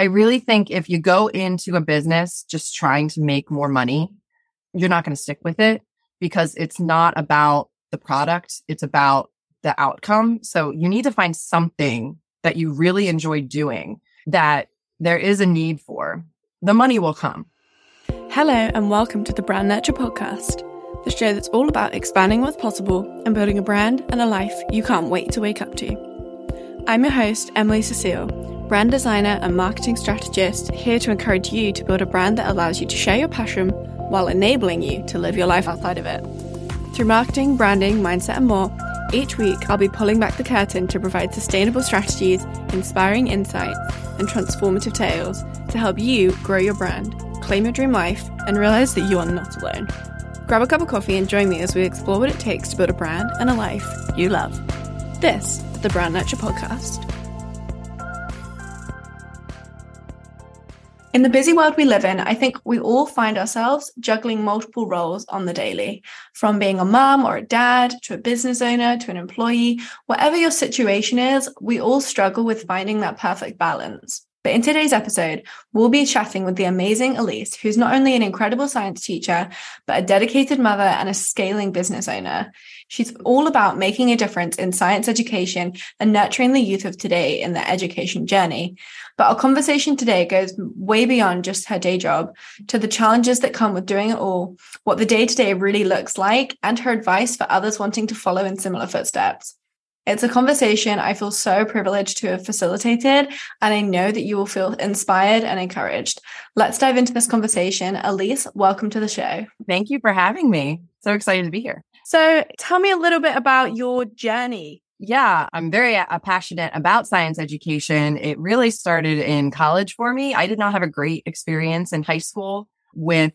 I really think if you go into a business just trying to make more money, you're not going to stick with it because it's not about the product. It's about the outcome. So you need to find something that you really enjoy doing that there is a need for. The money will come. Hello, and welcome to the Brand Nurture Podcast, the show that's all about expanding what's possible and building a brand and a life you can't wait to wake up to. I'm your host, Emily Cecile, brand designer and marketing strategist, here to encourage you to build a brand that allows you to share your passion while enabling you to live your life outside of it. Through marketing, branding, mindset, and more, each week I'll be pulling back the curtain to provide sustainable strategies, inspiring insights, and transformative tales to help you grow your brand, claim your dream life, and realize that you are not alone. Grab a cup of coffee and join me as we explore what it takes to build a brand and a life you love. This is the Brand Nurture Podcast. In the busy world we live in, I think we all find ourselves juggling multiple roles on the daily, from being a mom or a dad to a business owner to an employee. Whatever your situation is, we all struggle with finding that perfect balance. But in today's episode, we'll be chatting with the amazing Alyse, who's not only an incredible science teacher, but a dedicated mother and a scaling business owner. She's all about making a difference in science education and nurturing the youth of today in their education journey. But our conversation today goes way beyond just her day job to the challenges that come with doing it all, what the day to day really looks like, and her advice for others wanting to follow in similar footsteps. It's a conversation I feel so privileged to have facilitated, and I know that you will feel inspired and encouraged. Let's dive into this conversation. Alyse, welcome to the show. Thank you for having me. So excited to be here. So, tell me a little bit about your journey. Yeah, I'm very uh, passionate about science education. It really started in college for me. I did not have a great experience in high school with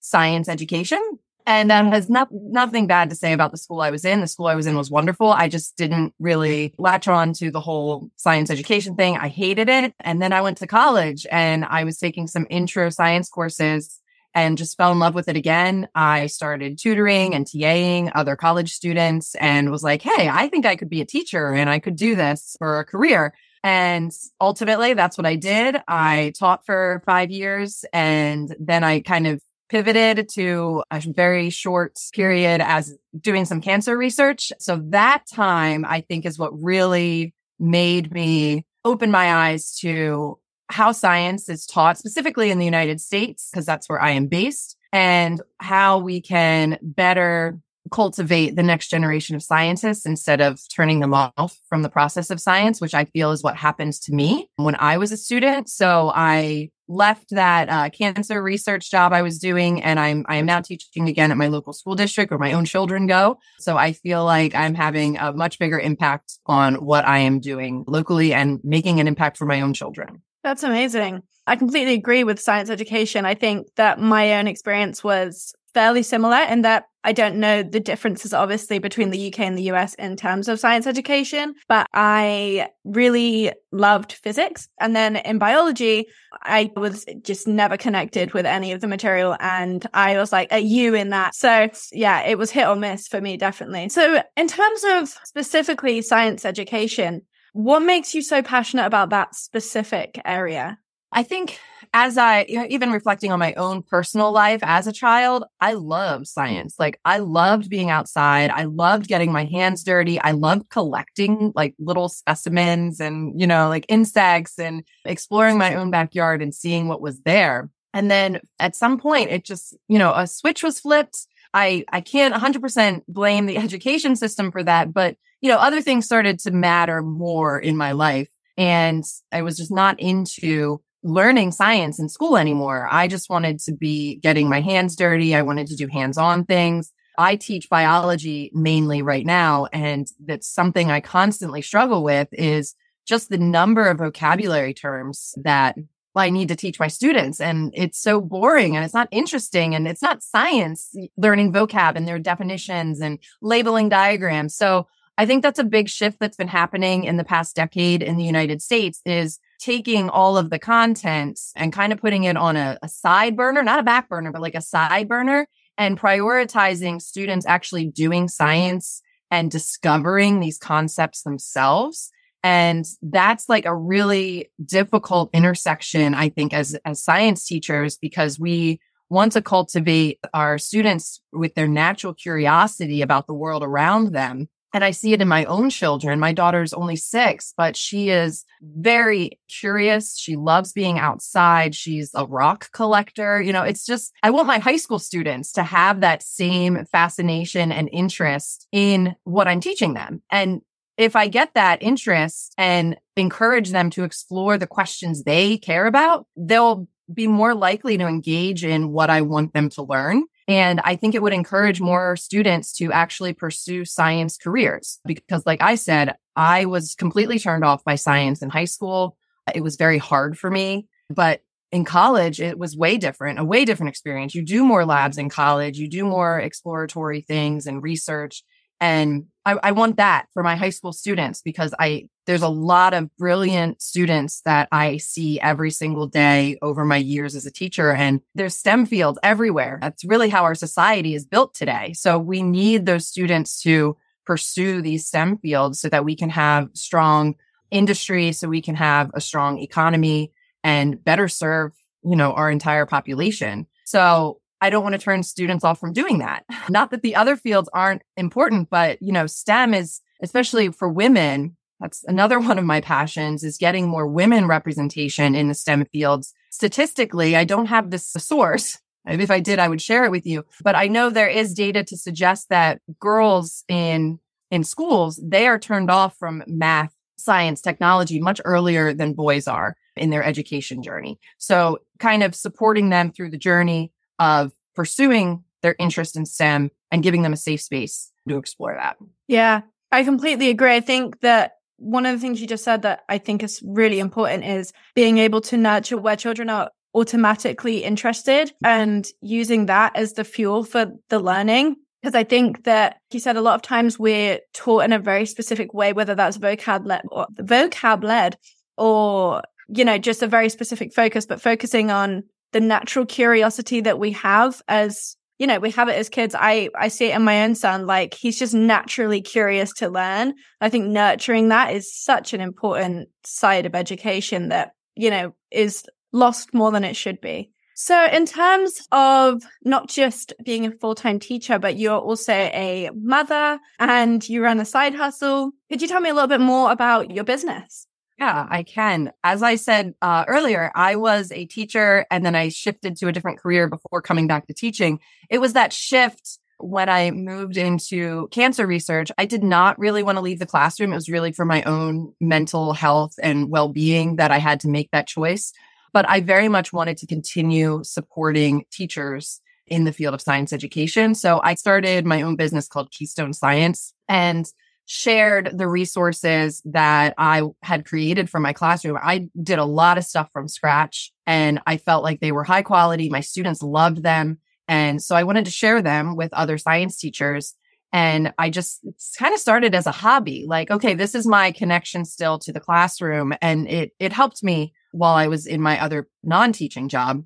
science education. And that has not, nothing bad to say about the school I was in. The school I was in was wonderful. I just didn't really latch on to the whole science education thing. I hated it. And then I went to college and I was taking some intro science courses and just fell in love with it again. I started tutoring and TAing other college students and was like, Hey, I think I could be a teacher and I could do this for a career. And ultimately, that's what I did. I taught for five years and then I kind of pivoted to a very short period as doing some cancer research. So that time I think is what really made me open my eyes to how science is taught specifically in the United States, because that's where I am based and how we can better cultivate the next generation of scientists instead of turning them off from the process of science, which I feel is what happened to me when I was a student. So I left that uh, cancer research job I was doing, and I'm I am now teaching again at my local school district where my own children go. So I feel like I'm having a much bigger impact on what I am doing locally and making an impact for my own children. That's amazing. I completely agree with science education. I think that my own experience was fairly similar in that I don't know the differences, obviously, between the UK and the US in terms of science education, but I really loved physics. And then in biology, I was just never connected with any of the material. And I was like, are you in that? So yeah, it was hit or miss for me, definitely. So in terms of specifically science education, what makes you so passionate about that specific area? I think as I, you know, even reflecting on my own personal life as a child, I love science. Mm. Like I loved being outside. I loved getting my hands dirty. I loved collecting like little specimens and, you know, like insects and exploring my own backyard and seeing what was there. And then at some point it just, you know, a switch was flipped. I, I can't 100% blame the education system for that, but you know, other things started to matter more in my life. And I was just not into learning science in school anymore. I just wanted to be getting my hands dirty. I wanted to do hands on things. I teach biology mainly right now. And that's something I constantly struggle with is just the number of vocabulary terms that I need to teach my students. And it's so boring and it's not interesting and it's not science learning vocab and their definitions and labeling diagrams. So I think that's a big shift that's been happening in the past decade in the United States is taking all of the content and kind of putting it on a, a side burner, not a back burner, but like a side burner and prioritizing students actually doing science and discovering these concepts themselves And that's like a really difficult intersection, I think, as, as science teachers, because we want to cultivate our students with their natural curiosity about the world around them. And I see it in my own children. My daughter's only six, but she is very curious. She loves being outside. She's a rock collector. You know, it's just, I want my high school students to have that same fascination and interest in what I'm teaching them. And if I get that interest and encourage them to explore the questions they care about, they'll be more likely to engage in what I want them to learn. And I think it would encourage more students to actually pursue science careers because, like I said, I was completely turned off by science in high school. It was very hard for me, but in college, it was way different, a way different experience. You do more labs in college, you do more exploratory things and research. And I, I, want that for my high school students because I, there's a lot of brilliant students that I see every single day over my years as a teacher. And there's STEM fields everywhere. That's really how our society is built today. So we need those students to pursue these STEM fields so that we can have strong industry, so we can have a strong economy and better serve, you know, our entire population. So I don't want to turn students off from doing that. Not that the other fields aren't important, but you know, STEM is especially for women. That's another one of my passions is getting more women representation in the STEM fields. Statistically, I don't have this source. If I did, I would share it with you. But I know there is data to suggest that girls in in schools, they are turned off from math, science, technology much earlier than boys are in their education journey. So kind of supporting them through the journey of pursuing their interest in STEM and giving them a safe space to explore that. Yeah, I completely agree. I think that one of the things you just said that I think is really important is being able to nurture where children are automatically interested and using that as the fuel for the learning. Because I think that he said a lot of times we're taught in a very specific way, whether that's vocab led or vocab led or, you know, just a very specific focus, but focusing on the natural curiosity that we have as you know we have it as kids. I i see it in my own son like he's just naturally curious to learn. I think nurturing that is such an important side of education that you know is lost more than it should be. So in terms of not just being a full-time teacher but you're also a mother and you run a side hustle could you tell me a little bit more about your business yeah, I can. As I said uh, earlier, I was a teacher and then I shifted to a different career before coming back to teaching. It was that shift when I moved into cancer research. I did not really want to leave the classroom. It was really for my own mental health and well being that I had to make that choice. But I very much wanted to continue supporting teachers in the field of science education. So I started my own business called Keystone Science. And shared the resources that I had created for my classroom. I did a lot of stuff from scratch and I felt like they were high quality. My students loved them. And so I wanted to share them with other science teachers. And I just kind of started as a hobby, like, okay, this is my connection still to the classroom. And it, it helped me while I was in my other non-teaching job.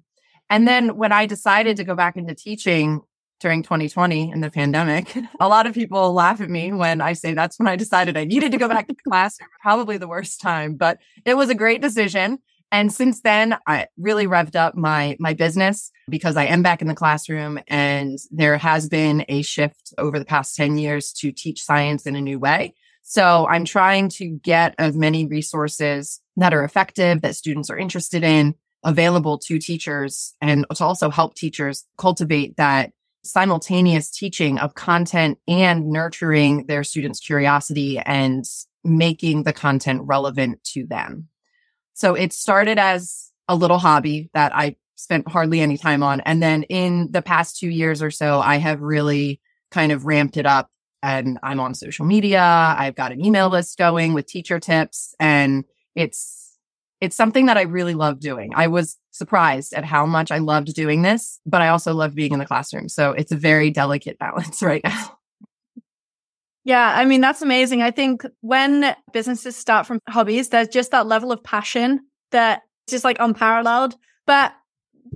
And then when I decided to go back into teaching, during 2020 and the pandemic. A lot of people laugh at me when I say that's when I decided I needed to go back to class. Probably the worst time, but it was a great decision. And since then, I really revved up my my business because I am back in the classroom and there has been a shift over the past 10 years to teach science in a new way. So I'm trying to get as many resources that are effective that students are interested in available to teachers and to also help teachers cultivate that simultaneous teaching of content and nurturing their students' curiosity and making the content relevant to them. So it started as a little hobby that I spent hardly any time on. And then in the past two years or so, I have really kind of ramped it up and I'm on social media. I've got an email list going with teacher tips and it's it's something that I really love doing. I was surprised at how much I loved doing this, but I also love being in the classroom. So it's a very delicate balance right now. Yeah, I mean, that's amazing. I think when businesses start from hobbies, there's just that level of passion that is just like unparalleled. But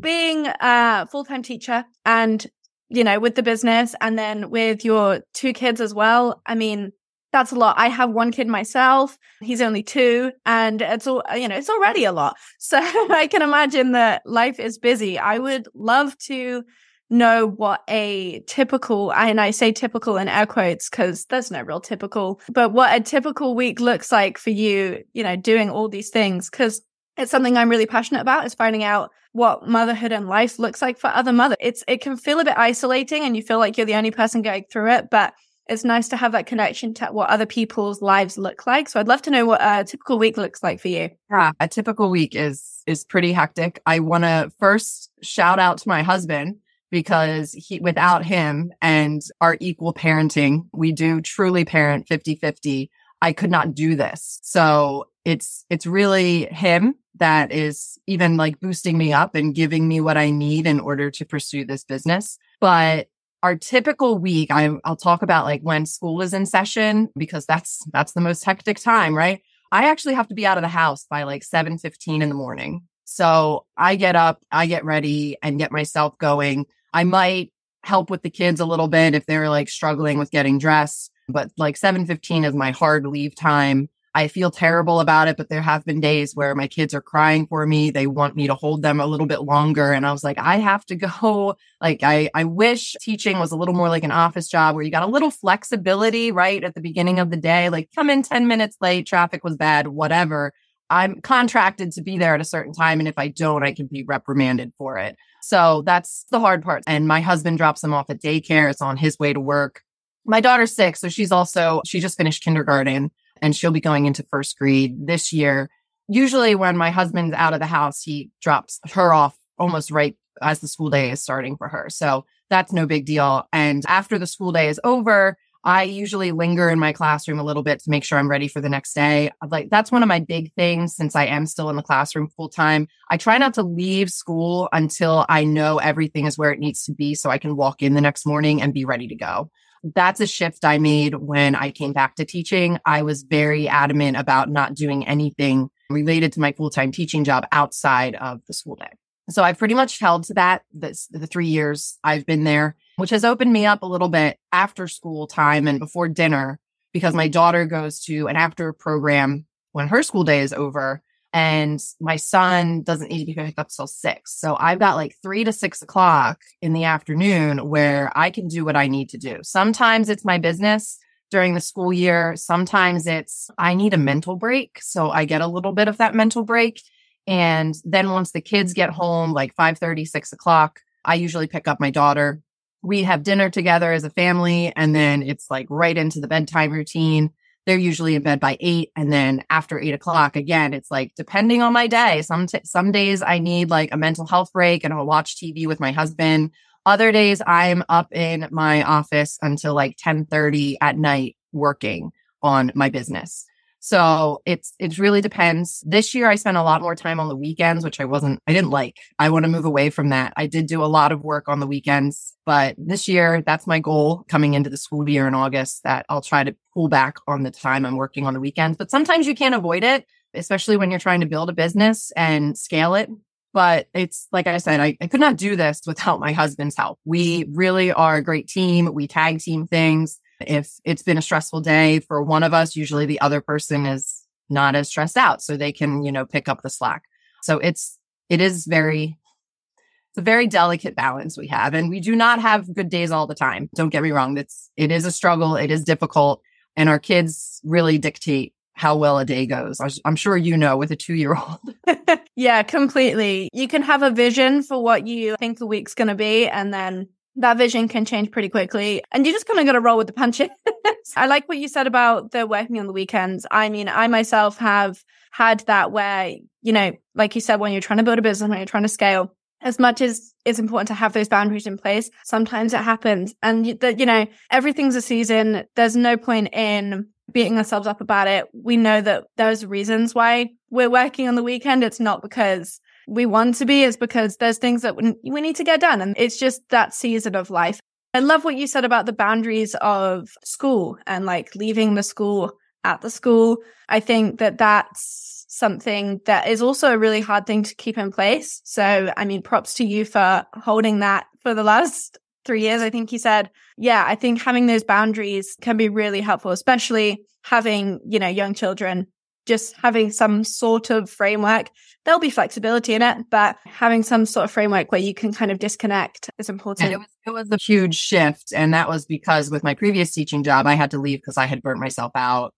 being a full time teacher and, you know, with the business and then with your two kids as well, I mean, that's a lot. I have one kid myself. He's only two and it's all, you know, it's already a lot. So I can imagine that life is busy. I would love to know what a typical, and I say typical in air quotes because there's no real typical, but what a typical week looks like for you, you know, doing all these things. Cause it's something I'm really passionate about is finding out what motherhood and life looks like for other mothers. It's, it can feel a bit isolating and you feel like you're the only person going through it, but it's nice to have that connection to what other people's lives look like. So I'd love to know what a typical week looks like for you. Yeah, a typical week is is pretty hectic. I want to first shout out to my husband because he without him and our equal parenting, we do truly parent 50-50. I could not do this. So it's it's really him that is even like boosting me up and giving me what I need in order to pursue this business. But our typical week, I, I'll talk about like when school is in session because that's that's the most hectic time, right? I actually have to be out of the house by like 7 15 in the morning. So I get up, I get ready and get myself going. I might help with the kids a little bit if they're like struggling with getting dressed, but like 7 15 is my hard leave time. I feel terrible about it, but there have been days where my kids are crying for me. They want me to hold them a little bit longer. And I was like, I have to go. Like, I, I wish teaching was a little more like an office job where you got a little flexibility, right? At the beginning of the day, like come in 10 minutes late, traffic was bad, whatever. I'm contracted to be there at a certain time. And if I don't, I can be reprimanded for it. So that's the hard part. And my husband drops them off at daycare. It's on his way to work. My daughter's six. So she's also, she just finished kindergarten and she'll be going into first grade this year. Usually when my husband's out of the house, he drops her off almost right as the school day is starting for her. So that's no big deal. And after the school day is over, I usually linger in my classroom a little bit to make sure I'm ready for the next day. Like that's one of my big things since I am still in the classroom full time. I try not to leave school until I know everything is where it needs to be so I can walk in the next morning and be ready to go that's a shift I made when I came back to teaching. I was very adamant about not doing anything related to my full time teaching job outside of the school day. So I've pretty much held to that this, the three years I've been there, which has opened me up a little bit after school time and before dinner because my daughter goes to an after program when her school day is over and my son doesn't need to be picked up till six. So I've got like three to six o'clock in the afternoon where I can do what I need to do. Sometimes it's my business during the school year. Sometimes it's I need a mental break. So I get a little bit of that mental break. And then once the kids get home, like 5 30, 6 o'clock, I usually pick up my daughter. We have dinner together as a family. And then it's like right into the bedtime routine they're usually in bed by eight. And then after eight o'clock, again, it's like depending on my day. Some, t- some days I need like a mental health break and I'll watch TV with my husband. Other days I'm up in my office until like 10 30 at night working on my business. So it's, it really depends. This year I spent a lot more time on the weekends, which I wasn't, I didn't like. I want to move away from that. I did do a lot of work on the weekends, but this year that's my goal coming into the school year in August that I'll try to pull back on the time I'm working on the weekends. But sometimes you can't avoid it, especially when you're trying to build a business and scale it. But it's like I said, I, I could not do this without my husband's help. We really are a great team. We tag team things if it's been a stressful day for one of us, usually the other person is not as stressed out. So they can, you know, pick up the slack. So it's, it is very, it's a very delicate balance we have. And we do not have good days all the time. Don't get me wrong. It's, it is a struggle. It is difficult. And our kids really dictate how well a day goes. I'm sure you know with a two year old. yeah, completely. You can have a vision for what you think the week's going to be. And then that vision can change pretty quickly and you just kind of got to roll with the punches. I like what you said about the working on the weekends. I mean, I myself have had that where, you know, like you said, when you're trying to build a business, when you're trying to scale, as much as it's important to have those boundaries in place, sometimes it happens. And that, you know, everything's a season. There's no point in beating ourselves up about it. We know that there's reasons why we're working on the weekend. It's not because we want to be is because there's things that we need to get done. And it's just that season of life. I love what you said about the boundaries of school and like leaving the school at the school. I think that that's something that is also a really hard thing to keep in place. So, I mean, props to you for holding that for the last three years, I think he said, yeah, I think having those boundaries can be really helpful, especially having, you know, young children, just having some sort of framework. There'll be flexibility in it, but having some sort of framework where you can kind of disconnect is important. It was, it was a huge shift. And that was because with my previous teaching job, I had to leave because I had burnt myself out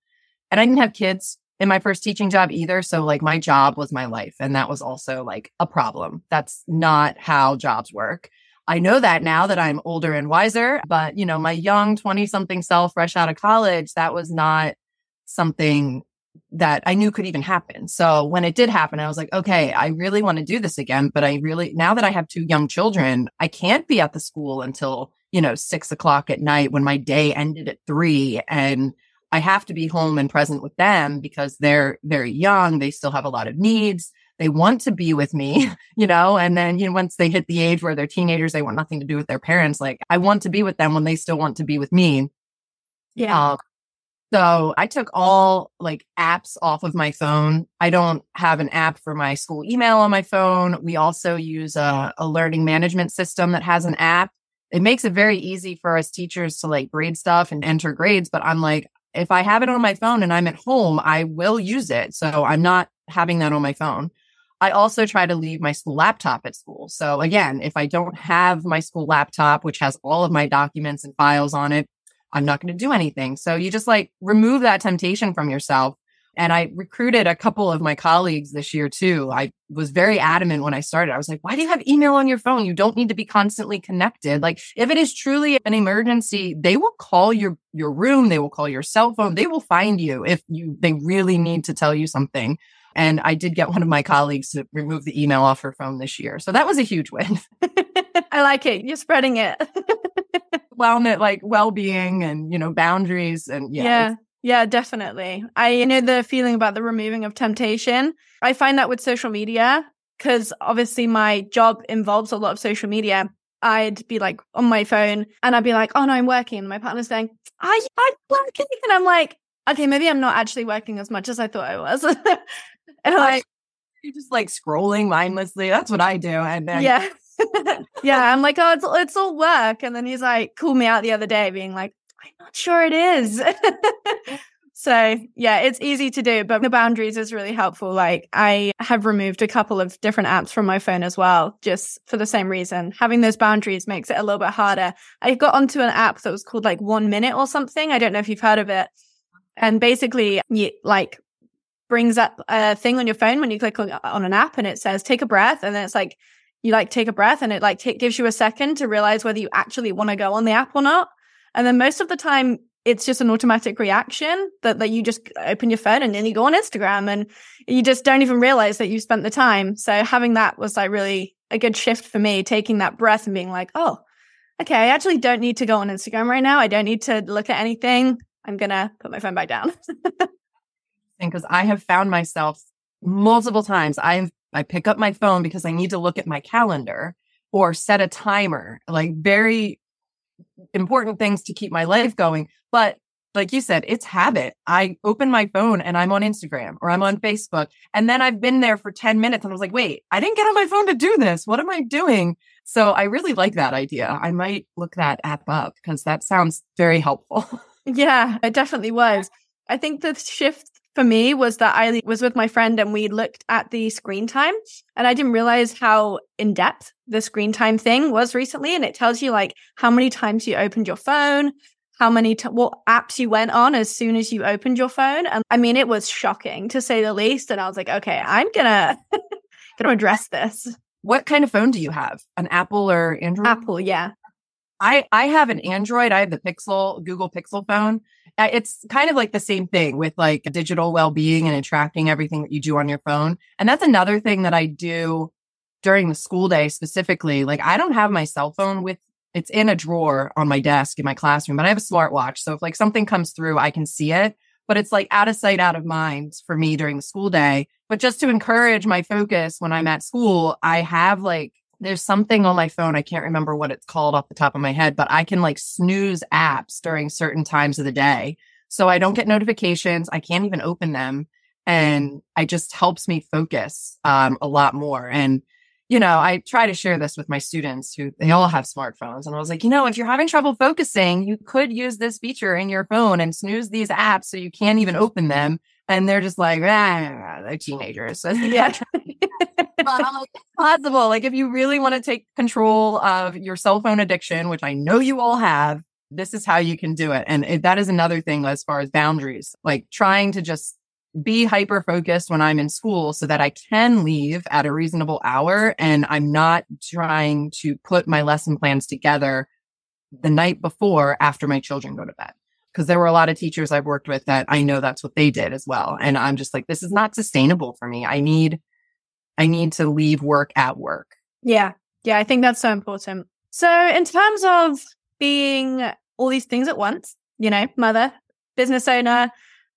and I didn't have kids in my first teaching job either. So like my job was my life. And that was also like a problem. That's not how jobs work. I know that now that I'm older and wiser, but you know, my young 20 something self fresh out of college, that was not something that I knew could even happen. So when it did happen, I was like, okay, I really want to do this again. But I really, now that I have two young children, I can't be at the school until, you know, six o'clock at night when my day ended at three. And I have to be home and present with them because they're very young. They still have a lot of needs. They want to be with me, you know, and then, you know, once they hit the age where they're teenagers, they want nothing to do with their parents. Like I want to be with them when they still want to be with me. Yeah. Um, so I took all like apps off of my phone. I don't have an app for my school email on my phone. We also use a, a learning management system that has an app. It makes it very easy for us teachers to like grade stuff and enter grades. But I'm like, if I have it on my phone and I'm at home, I will use it. So I'm not having that on my phone. I also try to leave my school laptop at school. So again, if I don't have my school laptop, which has all of my documents and files on it, I'm not going to do anything. So you just like remove that temptation from yourself. And I recruited a couple of my colleagues this year too. I was very adamant when I started. I was like, why do you have email on your phone? You don't need to be constantly connected. Like if it is truly an emergency, they will call your, your room. They will call your cell phone. They will find you if you, they really need to tell you something. And I did get one of my colleagues to remove the email off her phone this year. So that was a huge win. I like it. You're spreading it. Wellness, like well-being and, you know, boundaries and yeah. Yeah. Yeah, definitely. I know the feeling about the removing of temptation. I find that with social media, because obviously my job involves a lot of social media. I'd be like on my phone and I'd be like, oh no, I'm working. My partner's saying, are you I'm working? And I'm like, okay, maybe I'm not actually working as much as I thought I was. and I'm like, you're just like scrolling mindlessly. That's what I do. And then yeah. yeah. I'm like, oh, it's, it's all work. And then he's like, called me out the other day being like, I'm not sure it is. so yeah, it's easy to do, but the boundaries is really helpful. Like I have removed a couple of different apps from my phone as well, just for the same reason. Having those boundaries makes it a little bit harder. I got onto an app that was called like one minute or something. I don't know if you've heard of it. And basically you like brings up a thing on your phone when you click on, on an app and it says take a breath and then it's like you like take a breath and it like t- gives you a second to realize whether you actually want to go on the app or not and then most of the time, it's just an automatic reaction that, that you just open your phone and then you go on Instagram and you just don't even realize that you spent the time. So having that was like really a good shift for me, taking that breath and being like, oh, okay, I actually don't need to go on Instagram right now. I don't need to look at anything. I'm going to put my phone back down. Because I have found myself multiple times. I I pick up my phone because I need to look at my calendar or set a timer, like very important things to keep my life going. But like you said, it's habit. I open my phone and I'm on Instagram or I'm on Facebook. And then I've been there for 10 minutes and I was like, wait, I didn't get on my phone to do this. What am I doing? So I really like that idea. I might look that app up because that sounds very helpful. yeah, it definitely was. I think the shift for me was that I was with my friend and we looked at the screen time and I didn't realize how in depth the screen time thing was recently. And it tells you like how many times you opened your phone, how many, t- what apps you went on as soon as you opened your phone. And I mean, it was shocking to say the least. And I was like, okay, I'm gonna, gonna address this. What kind of phone do you have? An Apple or Android? Apple, yeah. I I have an Android. I have the Pixel Google Pixel phone. It's kind of like the same thing with like digital well-being and attracting everything that you do on your phone. And that's another thing that I do during the school day specifically. Like I don't have my cell phone with it's in a drawer on my desk in my classroom, but I have a smartwatch. So if like something comes through, I can see it, but it's like out of sight, out of mind for me during the school day. But just to encourage my focus when I'm at school, I have like there's something on my phone. I can't remember what it's called off the top of my head, but I can like snooze apps during certain times of the day. So I don't get notifications. I can't even open them. And it just helps me focus um, a lot more. And you know, I try to share this with my students who they all have smartphones. And I was like, you know, if you're having trouble focusing, you could use this feature in your phone and snooze these apps so you can't even open them. And they're just like, ah, they're teenagers. yeah. but I'm like, it's possible. Like, if you really want to take control of your cell phone addiction, which I know you all have, this is how you can do it. And it, that is another thing as far as boundaries, like trying to just be hyper focused when I'm in school so that I can leave at a reasonable hour and I'm not trying to put my lesson plans together the night before after my children go to bed. Cause there were a lot of teachers I've worked with that I know that's what they did as well. And I'm just like, this is not sustainable for me. I need, I need to leave work at work. Yeah. Yeah. I think that's so important. So in terms of being all these things at once, you know, mother, business owner,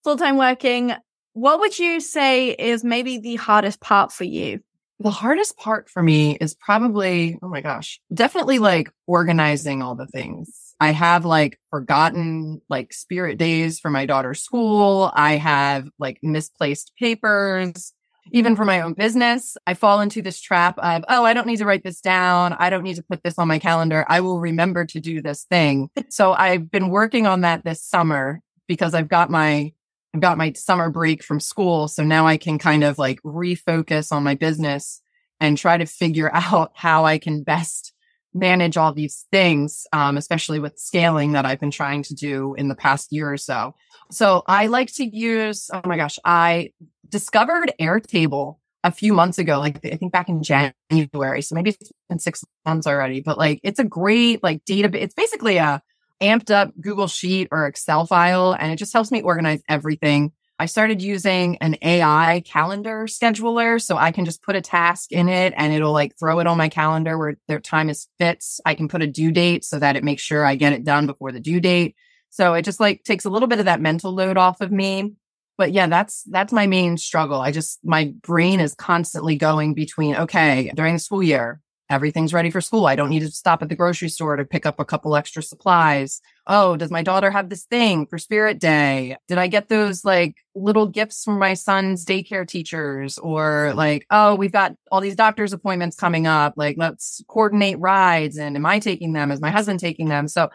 full time working, what would you say is maybe the hardest part for you? The hardest part for me is probably, oh my gosh, definitely like organizing all the things. I have like forgotten like spirit days for my daughter's school. I have like misplaced papers. Even for my own business, I fall into this trap of, oh, I don't need to write this down. I don't need to put this on my calendar. I will remember to do this thing. so I've been working on that this summer because I've got my I've got my summer break from school. So now I can kind of like refocus on my business and try to figure out how I can best manage all these things, um, especially with scaling that I've been trying to do in the past year or so. So I like to use, oh my gosh, I discovered Airtable a few months ago, like I think back in January. So maybe it's been six months already, but like it's a great like database. It's basically a amped up Google Sheet or Excel file, and it just helps me organize everything. I started using an AI calendar scheduler so I can just put a task in it and it'll like throw it on my calendar where their time is fits. I can put a due date so that it makes sure I get it done before the due date. So it just like takes a little bit of that mental load off of me. But yeah, that's that's my main struggle. I just my brain is constantly going between okay, during the school year, everything's ready for school. I don't need to stop at the grocery store to pick up a couple extra supplies. Oh, does my daughter have this thing for Spirit Day? Did I get those like little gifts from my son's daycare teachers? Or like, oh, we've got all these doctor's appointments coming up. Like, let's coordinate rides. And am I taking them? Is my husband taking them? So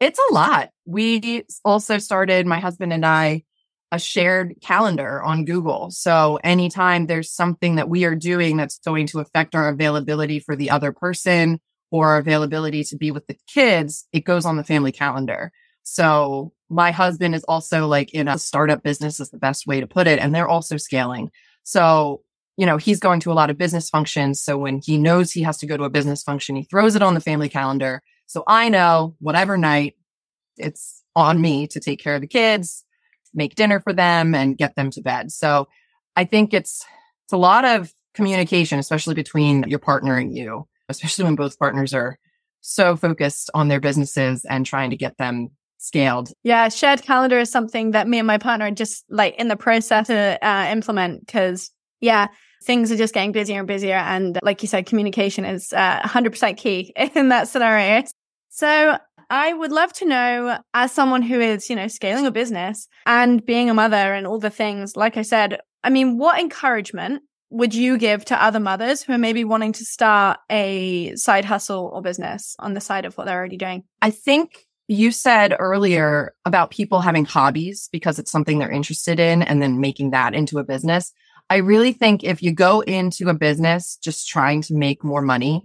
it's a lot. We also started, my husband and I, a shared calendar on Google. So anytime there's something that we are doing that's going to affect our availability for the other person or our availability to be with the kids, it goes on the family calendar. So my husband is also like in a startup business is the best way to put it. And they're also scaling. So, you know, he's going to a lot of business functions. So when he knows he has to go to a business function, he throws it on the family calendar. So I know whatever night it's on me to take care of the kids make dinner for them and get them to bed. So I think it's, it's a lot of communication, especially between your partner and you, especially when both partners are so focused on their businesses and trying to get them scaled. Yeah, shared calendar is something that me and my partner are just like in the process to uh, implement because, yeah, things are just getting busier and busier. And like you said, communication is uh, 100% key in that scenario. So I would love to know, as someone who is, you know, scaling a business and being a mother and all the things, like I said, I mean, what encouragement would you give to other mothers who are maybe wanting to start a side hustle or business on the side of what they're already doing? I think you said earlier about people having hobbies because it's something they're interested in and then making that into a business. I really think if you go into a business just trying to make more money,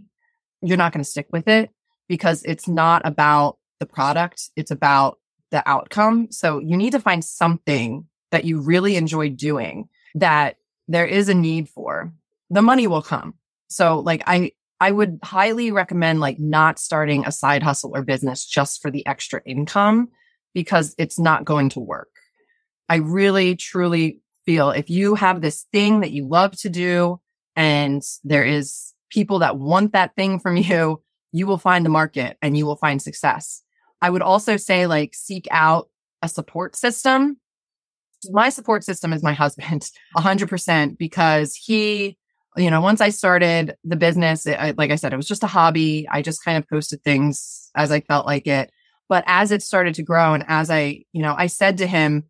you're not going to stick with it because it's not about the product. It's about the outcome. So you need to find something that you really enjoy doing that there is a need for. The money will come. So like I, I would highly recommend like not starting a side hustle or business just for the extra income because it's not going to work. I really truly feel if you have this thing that you love to do and there is people that want that thing from you, you will find the market and you will find success. I would also say like seek out a support system. My support system is my husband 100% because he, you know, once I started the business, it, like I said, it was just a hobby. I just kind of posted things as I felt like it. But as it started to grow and as I, you know, I said to him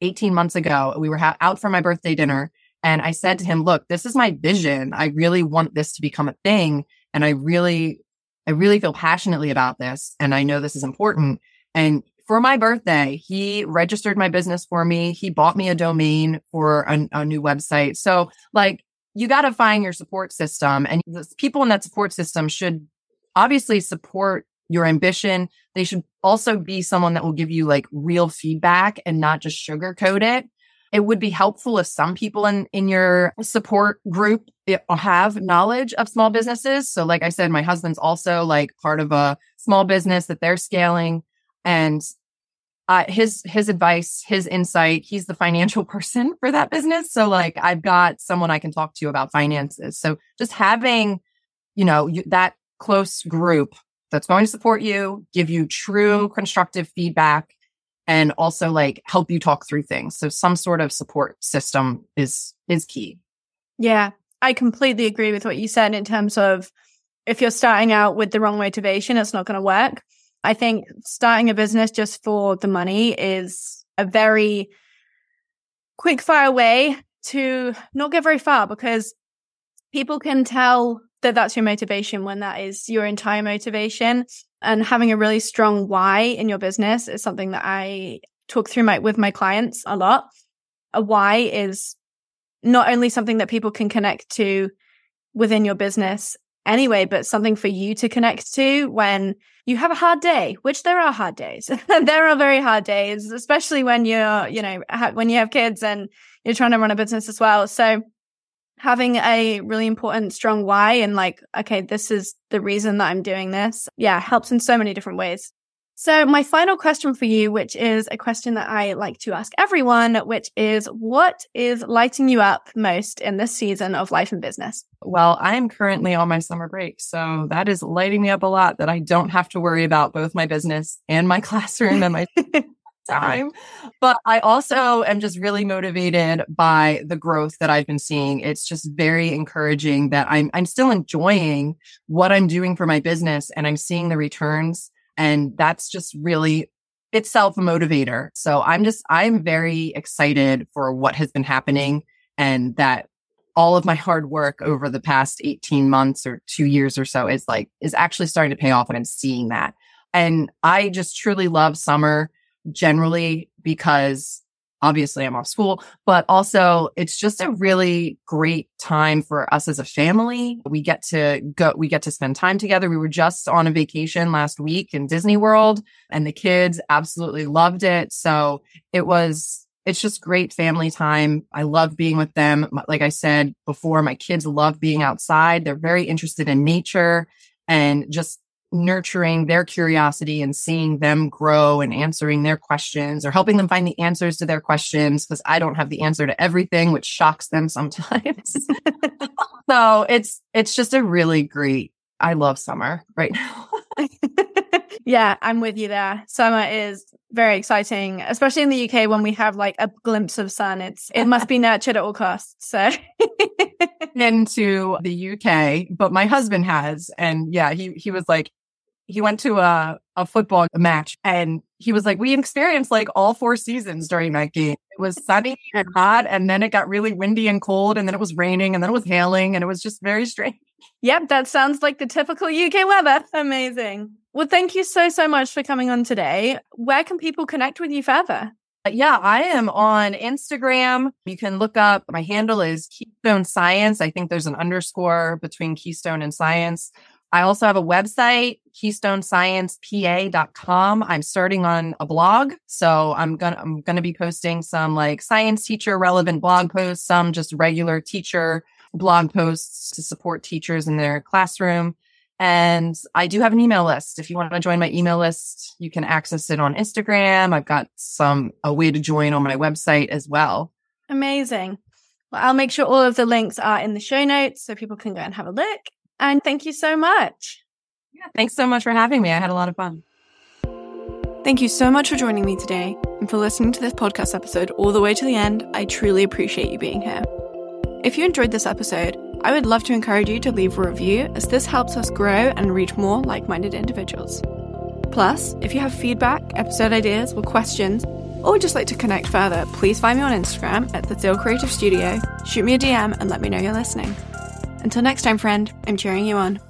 18 months ago, we were ha- out for my birthday dinner And I said to him, look, this is my vision. I really want this to become a thing. And I really, I really feel passionately about this. And I know this is important. And for my birthday, he registered my business for me. He bought me a domain for a, a new website. So like you got to find your support system and the people in that support system should obviously support your ambition. They should also be someone that will give you like real feedback and not just sugarcoat it. It would be helpful if some people in, in your support group eh, have knowledge of small businesses. So, like I said, my husband's also like part of a small business that they're scaling and uh, his his advice, his insight. He's the financial person for that business, so like I've got someone I can talk to about finances. So just having, you know, you, that close group that's going to support you, give you true constructive feedback, and also like help you talk through things. So some sort of support system is is key. Yeah, I completely agree with what you said in terms of if you're starting out with the wrong motivation, it's not going to work. I think starting a business just for the money is a very quick fire way to not get very far because people can tell that that's your motivation when that is your entire motivation. And having a really strong why in your business is something that I talk through my, with my clients a lot. A why is not only something that people can connect to within your business anyway, but something for you to connect to when you have a hard day, which there are hard days. there are very hard days, especially when you're, you know, ha- when you have kids and you're trying to run a business as well. So having a really important, strong why and like, okay, this is the reason that I'm doing this. Yeah, helps in so many different ways. So my final question for you, which is a question that I like to ask everyone, which is what is lighting you up most in this season of life and business? Well, I'm currently on my summer break. So that is lighting me up a lot that I don't have to worry about both my business and my classroom and my time. But I also am just really motivated by the growth that I've been seeing. It's just very encouraging that I'm I'm still enjoying what I'm doing for my business and I'm seeing the returns and that's just really itself a motivator. So I'm just, I'm very excited for what has been happening and that all of my hard work over the past 18 months or two years or so is like, is actually starting to pay off and I'm seeing that. And I just truly love summer generally because obviously I'm off school, but also it's just a really great time for us as a family. We get to go, we get to spend time together. We were just on a vacation last week in Disney World and the kids absolutely loved it. So it was, it's just great family time. I love being with them. Like I said before, my kids love being outside. They're very interested in nature and just nurturing their curiosity and seeing them grow and answering their questions or helping them find the answers to their questions because I don't have the answer to everything, which shocks them sometimes. so it's it's just a really great. I love summer right now. yeah, I'm with you there. Summer is very exciting, especially in the UK when we have like a glimpse of sun. It's it must be nurtured at all costs. So into the UK, but my husband has, and yeah, he he was like, he went to a, a football match and he was like, we experienced like all four seasons during that game. It was sunny and hot, and then it got really windy and cold, and then it was raining, and then it was hailing, and it was just very strange. Yep, that sounds like the typical UK weather. Amazing. Well, thank you so, so much for coming on today. Where can people connect with you further? Uh, yeah, I am on Instagram. You can look up my handle is Keystone Science. I think there's an underscore between Keystone and Science. I also have a website, keystonesciencepa.com. I'm starting on a blog. So I'm to, I'm to be posting some like science teacher relevant blog posts, some just regular teacher blog posts to support teachers in their classroom. And I do have an email list. If you want to join my email list, you can access it on Instagram. I've got some, a way to join on my website as well. Amazing. Well, I'll make sure all of the links are in the show notes so people can go and have a look. And thank you so much. Yeah, thanks so much for having me. I had a lot of fun. Thank you so much for joining me today and for listening to this podcast episode all the way to the end. I truly appreciate you being here. If you enjoyed this episode, I would love to encourage you to leave a review as this helps us grow and reach more like minded individuals. Plus, if you have feedback, episode ideas, or questions, or just like to connect further, please find me on Instagram at Cecile Creative Studio, shoot me a DM, and let me know you're listening. Until next time, friend, I'm cheering you on.